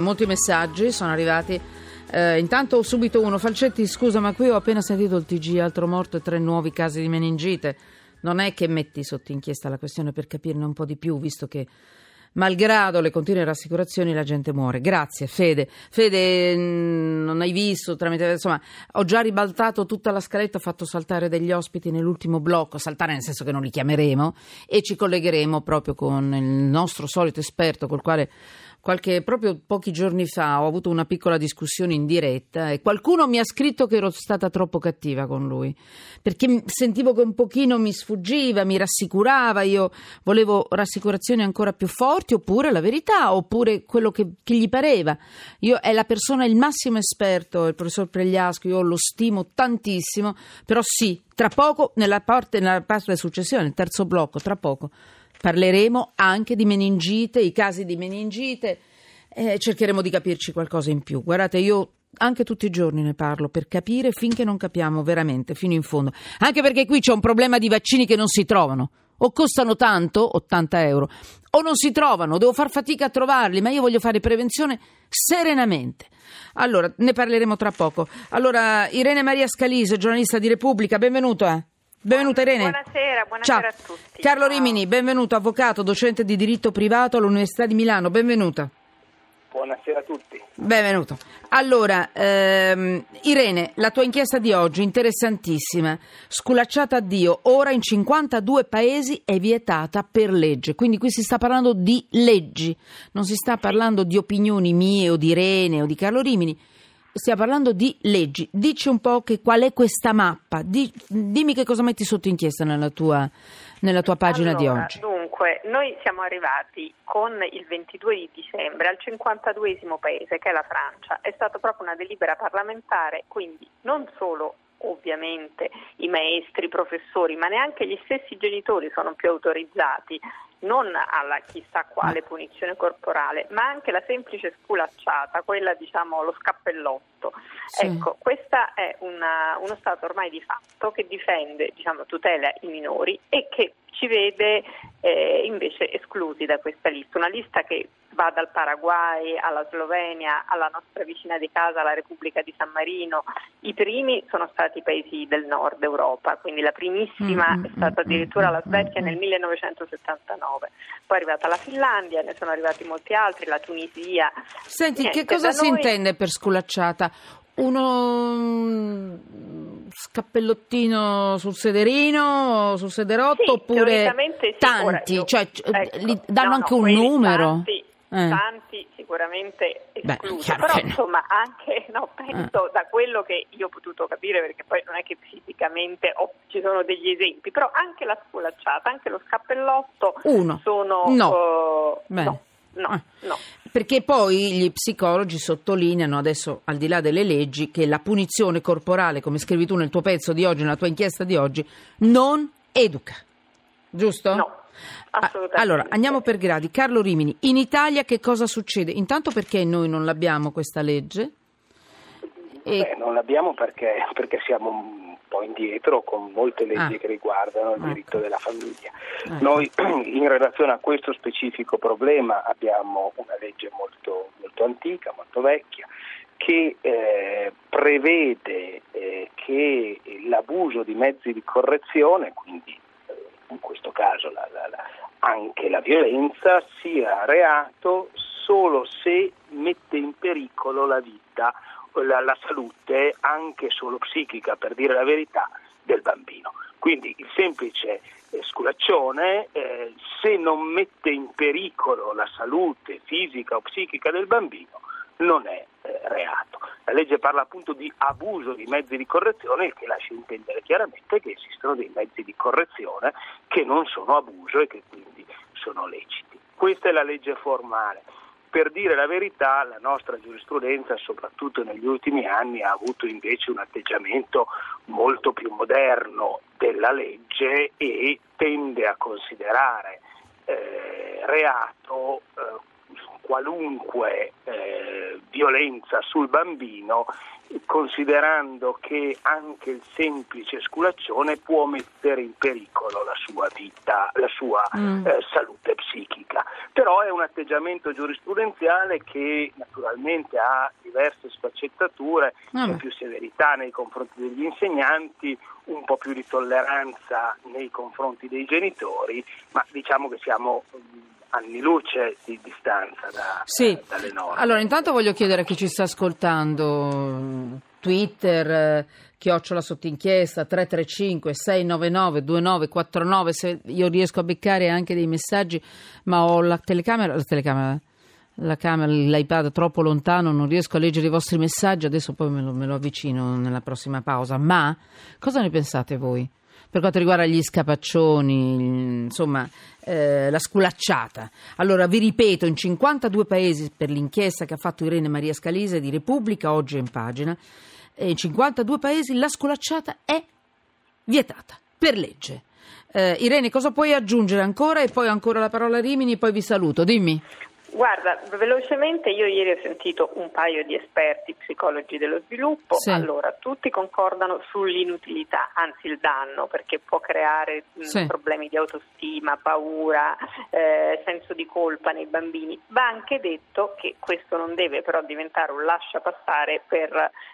Molti messaggi sono arrivati. Eh, intanto subito uno, Falcetti scusa ma qui ho appena sentito il TG, altro morto e tre nuovi casi di meningite. Non è che metti sotto inchiesta la questione per capirne un po' di più, visto che malgrado le continue rassicurazioni la gente muore. Grazie Fede. Fede mm, non hai visto tramite insomma, ho già ribaltato tutta la scaletta, ho fatto saltare degli ospiti nell'ultimo blocco, saltare nel senso che non li chiameremo e ci collegheremo proprio con il nostro solito esperto col quale Qualche, proprio pochi giorni fa ho avuto una piccola discussione in diretta e qualcuno mi ha scritto che ero stata troppo cattiva con lui perché sentivo che un pochino mi sfuggiva, mi rassicurava, io volevo rassicurazioni ancora più forti oppure la verità oppure quello che, che gli pareva. Io, è la persona, il massimo esperto, il professor Pregliasco, io lo stimo tantissimo, però sì, tra poco nella parte, nella parte successiva, nel terzo blocco, tra poco Parleremo anche di meningite, i casi di meningite, eh, cercheremo di capirci qualcosa in più. Guardate, io anche tutti i giorni ne parlo per capire finché non capiamo veramente, fino in fondo. Anche perché qui c'è un problema di vaccini che non si trovano. O costano tanto, 80 euro, o non si trovano, devo far fatica a trovarli, ma io voglio fare prevenzione serenamente. Allora, ne parleremo tra poco. Allora, Irene Maria Scalise, giornalista di Repubblica, benvenuta. Benvenuta Irene. Buonasera, buonasera a tutti. Carlo Ciao. Rimini, benvenuto, avvocato, docente di diritto privato all'Università di Milano, benvenuta. Buonasera a tutti. Benvenuto. Allora, ehm, Irene, la tua inchiesta di oggi, interessantissima. Sculacciata a Dio, ora in 52 paesi è vietata per legge. Quindi qui si sta parlando di leggi, non si sta parlando di opinioni mie o di Irene o di Carlo Rimini stiamo parlando di leggi. Dici un po' che, qual è questa mappa. Di, dimmi che cosa metti sotto inchiesta nella tua, nella tua pagina allora, di oggi. Dunque, noi siamo arrivati con il 22 di dicembre al 52 paese, che è la Francia. È stata proprio una delibera parlamentare, quindi non solo ovviamente i maestri, i professori, ma neanche gli stessi genitori sono più autorizzati non alla chissà quale punizione corporale, ma anche la semplice sculacciata, quella diciamo lo scappellotto. Sì. Ecco, questo è una, uno Stato ormai di fatto che difende, diciamo, tutela i minori e che ci vede eh, invece esclusi da questa lista, una lista che va dal Paraguay alla Slovenia alla nostra vicina di casa, la Repubblica di San Marino. I primi sono stati i paesi del nord Europa, quindi la primissima mm-hmm. è stata addirittura la Svezia nel 1979. Poi è arrivata la Finlandia, ne sono arrivati molti altri, la Tunisia. Senti, Niente, che cosa si noi... intende per sculacciata? Uno scappellottino sul sederino, sul sederotto sì, oppure sì, tanti? Io, cioè, ecco, danno no, anche no, un numero? Tanti, eh. tanti sicuramente esclusi, però insomma anche no, penso eh. da quello che io ho potuto capire, perché poi non è che fisicamente ho, ci sono degli esempi, però anche la sculacciata, anche lo scappellotto Uno. sono... No. Uh, no. No, ah. no. Perché poi gli psicologi sottolineano adesso, al di là delle leggi, che la punizione corporale, come scrivi tu nel tuo pezzo di oggi, nella tua inchiesta di oggi, non educa. Giusto? No. Assolutamente. Allora, andiamo per gradi. Carlo Rimini, in Italia che cosa succede? Intanto perché noi non l'abbiamo questa legge? E... Beh, non l'abbiamo perché, perché siamo po' indietro con molte leggi ah. che riguardano il diritto ecco. della famiglia. Ecco. Noi in relazione a questo specifico problema abbiamo una legge molto, molto antica, molto vecchia, che eh, prevede eh, che l'abuso di mezzi di correzione, quindi eh, in questo caso la, la, anche la violenza, sia reato solo se mette in pericolo la vita la, la salute anche solo psichica, per dire la verità, del bambino. Quindi il semplice eh, sculaccione, eh, se non mette in pericolo la salute fisica o psichica del bambino, non è eh, reato. La legge parla appunto di abuso di mezzi di correzione, il che lascia intendere chiaramente che esistono dei mezzi di correzione che non sono abuso e che quindi sono leciti. Questa è la legge formale. Per dire la verità, la nostra giurisprudenza, soprattutto negli ultimi anni, ha avuto invece un atteggiamento molto più moderno della legge e tende a considerare eh, reato eh, qualunque eh, violenza sul bambino considerando che anche il semplice sculaccione può mettere in pericolo la sua vita, la sua mm. eh, salute psichica. Però è un atteggiamento giurisprudenziale che naturalmente ha diverse sfaccettature, mm. c'è più severità nei confronti degli insegnanti, un po' più di tolleranza nei confronti dei genitori, ma diciamo che siamo anni luce di distanza da, sì. da, dalle norme. Allora, intanto voglio chiedere a chi ci sta ascoltando, Twitter, eh, chiocciola sotto inchiesta, 335 699 2949, se io riesco a beccare anche dei messaggi, ma ho la telecamera, la telecamera la camera, l'iPad troppo lontano, non riesco a leggere i vostri messaggi, adesso poi me lo, me lo avvicino nella prossima pausa. Ma cosa ne pensate voi? Per quanto riguarda gli scapaccioni, insomma, eh, la sculacciata. Allora, vi ripeto, in 52 paesi per l'inchiesta che ha fatto Irene Maria Scalise di Repubblica, oggi è in pagina, in 52 paesi la sculacciata è vietata per legge. Eh, Irene, cosa puoi aggiungere ancora? E poi ancora la parola a Rimini, poi vi saluto. Dimmi. Guarda, velocemente io ieri ho sentito un paio di esperti psicologi dello sviluppo, sì. allora tutti concordano sull'inutilità, anzi il danno, perché può creare sì. problemi di autostima, paura, eh, senso di colpa nei bambini. Va anche detto che questo non deve però diventare un lascia passare per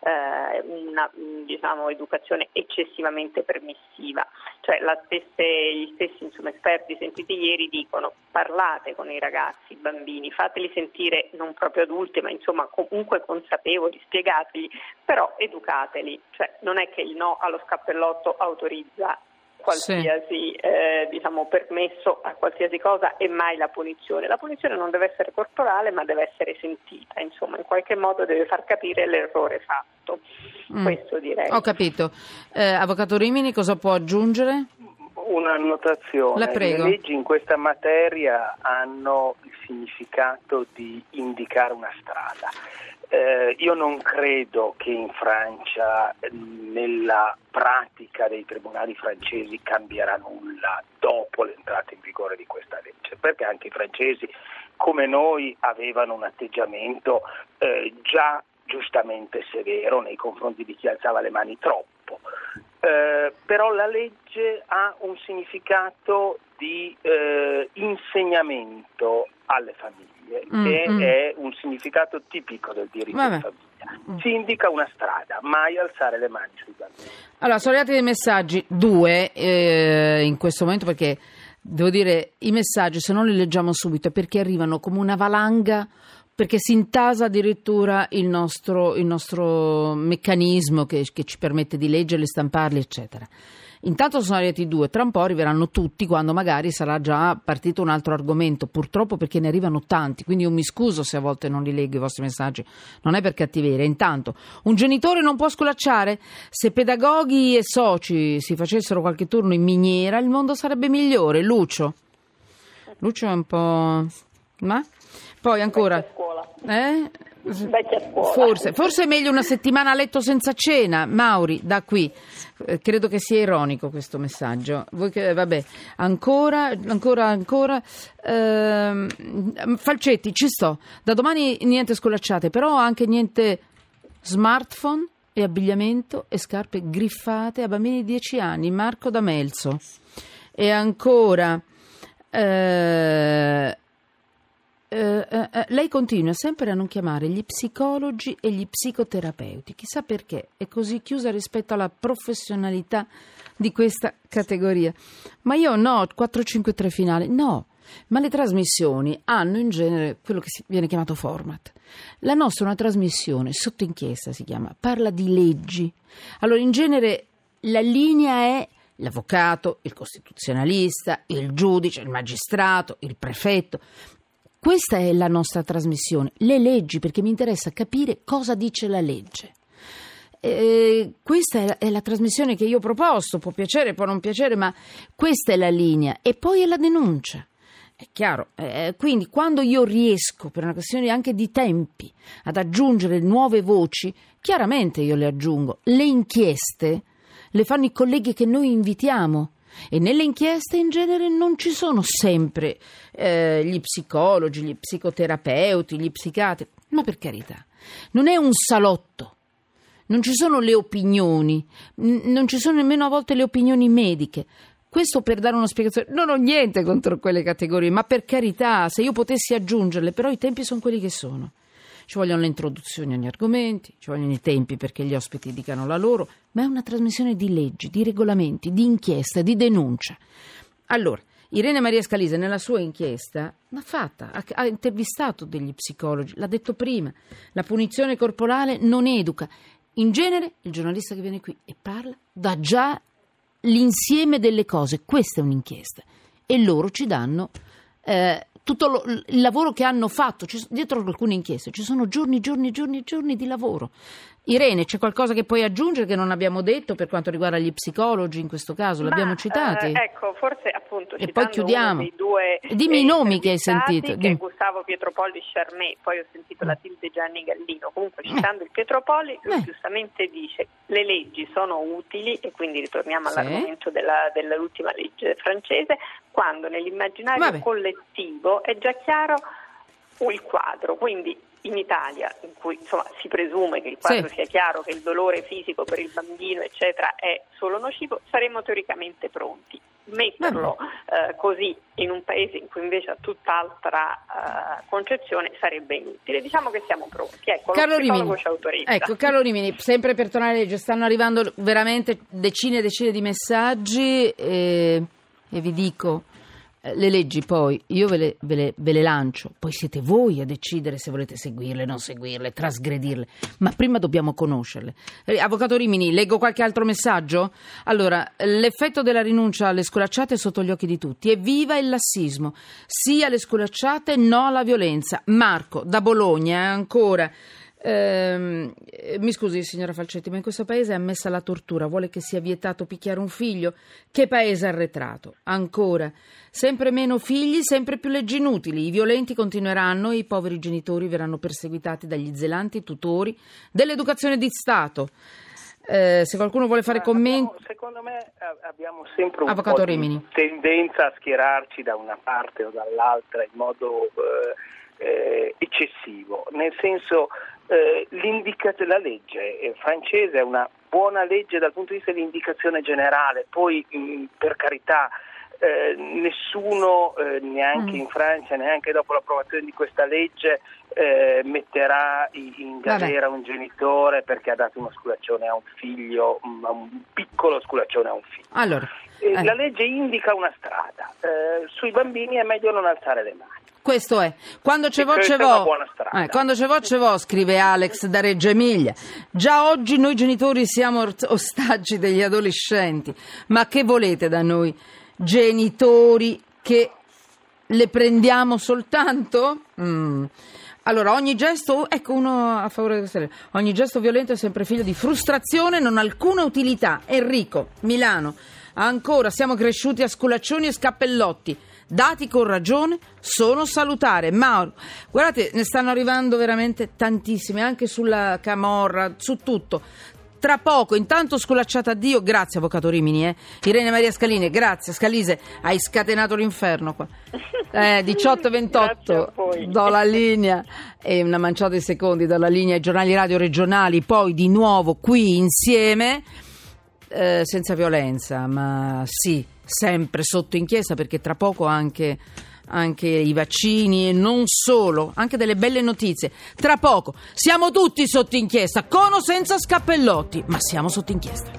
eh, una diciamo, educazione eccessivamente permissiva. Cioè stesse, gli stessi insomma, esperti sentiti ieri dicono parlate con i ragazzi, i bambini, fateli sentire non proprio adulti, ma insomma comunque consapevoli, spiegategli, però educateli, cioè non è che il no allo scappellotto autorizza qualsiasi sì. eh, diciamo, permesso a qualsiasi cosa e mai la punizione. La punizione non deve essere corporale ma deve essere sentita, insomma in qualche modo deve far capire l'errore fatto. Mm. Questo direi. Ho capito. Eh, Avvocato Rimini cosa può aggiungere? Una annotazione. La prego. Le leggi in questa materia hanno il significato di indicare una strada. Eh, io non credo che in Francia nella pratica dei tribunali francesi cambierà nulla dopo l'entrata in vigore di questa legge, perché anche i francesi come noi avevano un atteggiamento eh, già giustamente severo nei confronti di chi alzava le mani troppo. Eh, però la legge ha un significato di eh, insegnamento alle famiglie, mm, che mm. è un significato tipico del diritto Vabbè. di famiglia. Mm. Si indica una strada, mai alzare le mani sui bambini. Allora, sono arrivati dei messaggi, due eh, in questo momento, perché devo dire, i messaggi se non li leggiamo subito perché arrivano come una valanga perché si intasa addirittura il nostro, il nostro meccanismo che, che, ci permette di leggerli, stamparli, eccetera. Intanto sono arrivati due, tra un po' arriveranno tutti quando magari sarà già partito un altro argomento, purtroppo perché ne arrivano tanti, quindi io mi scuso se a volte non li leggo i vostri messaggi, non è per cattiveria. Intanto, un genitore non può sculacciare? Se pedagoghi e soci si facessero qualche turno in miniera, il mondo sarebbe migliore. Lucio? Lucio è un po'... ma? Poi ancora... Eh? Forse, forse è meglio una settimana a letto senza cena. Mauri, da qui. Eh, credo che sia ironico questo messaggio. Voi che, vabbè, ancora, ancora, ancora. Ehm, Falcetti, ci sto. Da domani niente scolacciate, però anche niente smartphone e abbigliamento e scarpe griffate a bambini di 10 anni. Marco D'Amelzo. E ancora. Eh, eh, eh, eh, lei continua sempre a non chiamare gli psicologi e gli psicoterapeuti, chissà perché, è così chiusa rispetto alla professionalità di questa categoria. Ma io no, 453 finale, no. Ma le trasmissioni hanno in genere quello che viene chiamato format. La nostra è una trasmissione sotto inchiesta, si chiama, parla di leggi. Allora, in genere la linea è l'avvocato, il costituzionalista, il giudice, il magistrato, il prefetto. Questa è la nostra trasmissione, le leggi, perché mi interessa capire cosa dice la legge. Eh, questa è la, è la, trasmissione che io ho proposto, può piacere, può non piacere, ma questa è la linea. E poi è la denuncia. È chiaro, eh, quindi quando io riesco, per una questione anche di tempi, ad aggiungere nuove voci, chiaramente io le aggiungo. Le inchieste le fanno i colleghi che noi invitiamo e nelle inchieste in genere non ci sono sempre eh, gli psicologi, gli psicoterapeuti, gli psichiatri. Ma per carità, non è un salotto. Non ci sono le opinioni, non ci sono nemmeno a volte le opinioni mediche. Questo per dare una spiegazione. Non ho niente contro quelle categorie, ma per carità, se io potessi aggiungerle, però i tempi sono quelli che sono. Ci vogliono le introduzioni agli argomenti, ci vogliono i tempi perché gli ospiti dicano la loro, ma è una trasmissione di leggi, di regolamenti, di inchiesta, di denuncia. Allora, Irene Maria Scalise nella sua inchiesta l'ha fatta, ha, ha, intervistato degli psicologi, l'ha detto prima, la punizione corporale non educa. In genere il giornalista che viene qui e parla dà già l'insieme delle cose, questa è un'inchiesta e loro ci danno eh, tutto lo, il lavoro che hanno fatto, ci, dietro alcune inchieste ci sono giorni, giorni, giorni, giorni di lavoro. Irene, c'è qualcosa che puoi aggiungere che non abbiamo detto per quanto riguarda gli psicologi in questo caso? L'abbiamo citati? Eh, ecco, forse appunto e poi chiudiamo. Due, Dimmi i nomi che hai sentito. Che Gustavo Pietropolli Charmé, poi ho sentito la Tilde Gianni Gallino. Comunque eh. citando il Pietropolli, lui eh. giustamente dice le leggi sono utili e quindi ritorniamo sì. all'argomento della, dell'ultima legge francese, quando nell'immaginario Vabbè. collettivo è già chiaro il quadro. Quindi in Italia, in cui insomma, si presume che il quadro sì. sia chiaro, che il dolore fisico per il bambino, eccetera, è solo nocivo, saremmo teoricamente pronti. Metterlo eh, così in un paese in cui invece ha tutt'altra eh, concezione sarebbe inutile. Diciamo che siamo pronti. Ecco, Carlo Rimini, ecco, Carlo Rimini, sempre per tornare alla legge, stanno arrivando veramente decine e decine di messaggi e, e vi dico eh, le leggi poi io ve le, ve, le, ve le, lancio, poi siete voi a decidere se volete seguirle, non seguirle, trasgredirle, ma prima dobbiamo conoscerle. Eh, Avvocato Rimini, leggo qualche altro messaggio? Allora, l'effetto della rinuncia alle scolacciate è sotto gli occhi di tutti. Evviva il lassismo, sì alle scolacciate, no alla violenza. Marco, da Bologna, ancora. Eh, mi scusi signora Falcetti, ma in questo paese è ammessa la tortura, vuole che sia vietato picchiare un figlio? Che paese arretrato? Ancora, sempre meno figli, sempre più leggi inutili, i violenti continueranno e i poveri genitori verranno perseguitati dagli zelanti tutori dell'educazione di Stato. Eh, se qualcuno vuole fare commenti. Secondo me abbiamo sempre un Avvocato po' di tendenza a schierarci da una parte o dall'altra in modo eh, eh, eccessivo, nel senso eh, la legge eh, francese è una buona legge dal punto di vista dell'indicazione generale, poi mh, mm, per carità eh, nessuno, eh, neanche mm. in Francia, neanche dopo l'approvazione di questa legge, eh, metterà in galera un genitore perché ha dato uno sculaccione a un figlio, un, un piccolo sculaccione a un figlio. Allora, eh, la legge indica una strada, sui bambini è meglio non alzare le mani questo è. Quando c'è vo, c'è vo. Eh, quando c'è vo, c'è vo, scrive Alex da Reggio Emilia. Già oggi noi genitori siamo ostaggi degli adolescenti. Ma che volete da noi? Genitori che le prendiamo soltanto? Mm. Allora, ogni gesto, ecco uno a favore questa legge, ogni gesto violento è sempre figlio di frustrazione, non alcuna utilità. Enrico, Milano, ancora siamo cresciuti a sculaccioni e scappellotti dati con ragione, sono salutare. Mauro, guardate, ne stanno arrivando veramente tantissime, anche sulla camorra, su tutto. Tra poco, intanto sculacciata a Dio, grazie Avvocato Rimini, eh. Irene Maria Scalini, grazie Scalise, hai scatenato l'inferno qua. Eh, 18-28, do la linea e una manciata di secondi do la linea ai giornali radio regionali, poi di nuovo qui insieme, eh, senza violenza, ma sì sempre sotto inchiesta perché tra poco anche anche i vaccini e non solo, anche delle belle notizie. Tra poco siamo tutti sotto inchiesta, con o senza scappellotti, ma siamo sotto inchiesta.